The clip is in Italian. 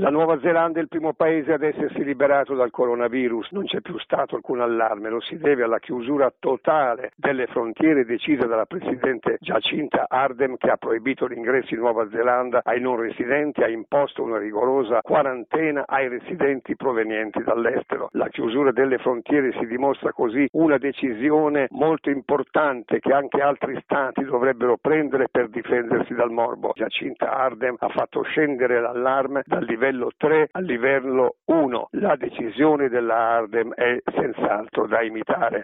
La Nuova Zelanda è il primo paese ad essersi liberato dal coronavirus, non c'è più stato alcun allarme, lo si deve alla chiusura totale delle frontiere decisa dalla Presidente Jacinta Ardern che ha proibito l'ingresso in Nuova Zelanda ai non residenti, ha imposto una rigorosa quarantena ai residenti provenienti dall'estero. La chiusura delle frontiere si dimostra così una decisione molto importante che anche altri stati dovrebbero prendere per difendersi dal morbo. Jacinta Ardern ha fatto scendere l'allarme dal livello 3 al livello 1. La decisione della Ardern è senz'altro da imitare.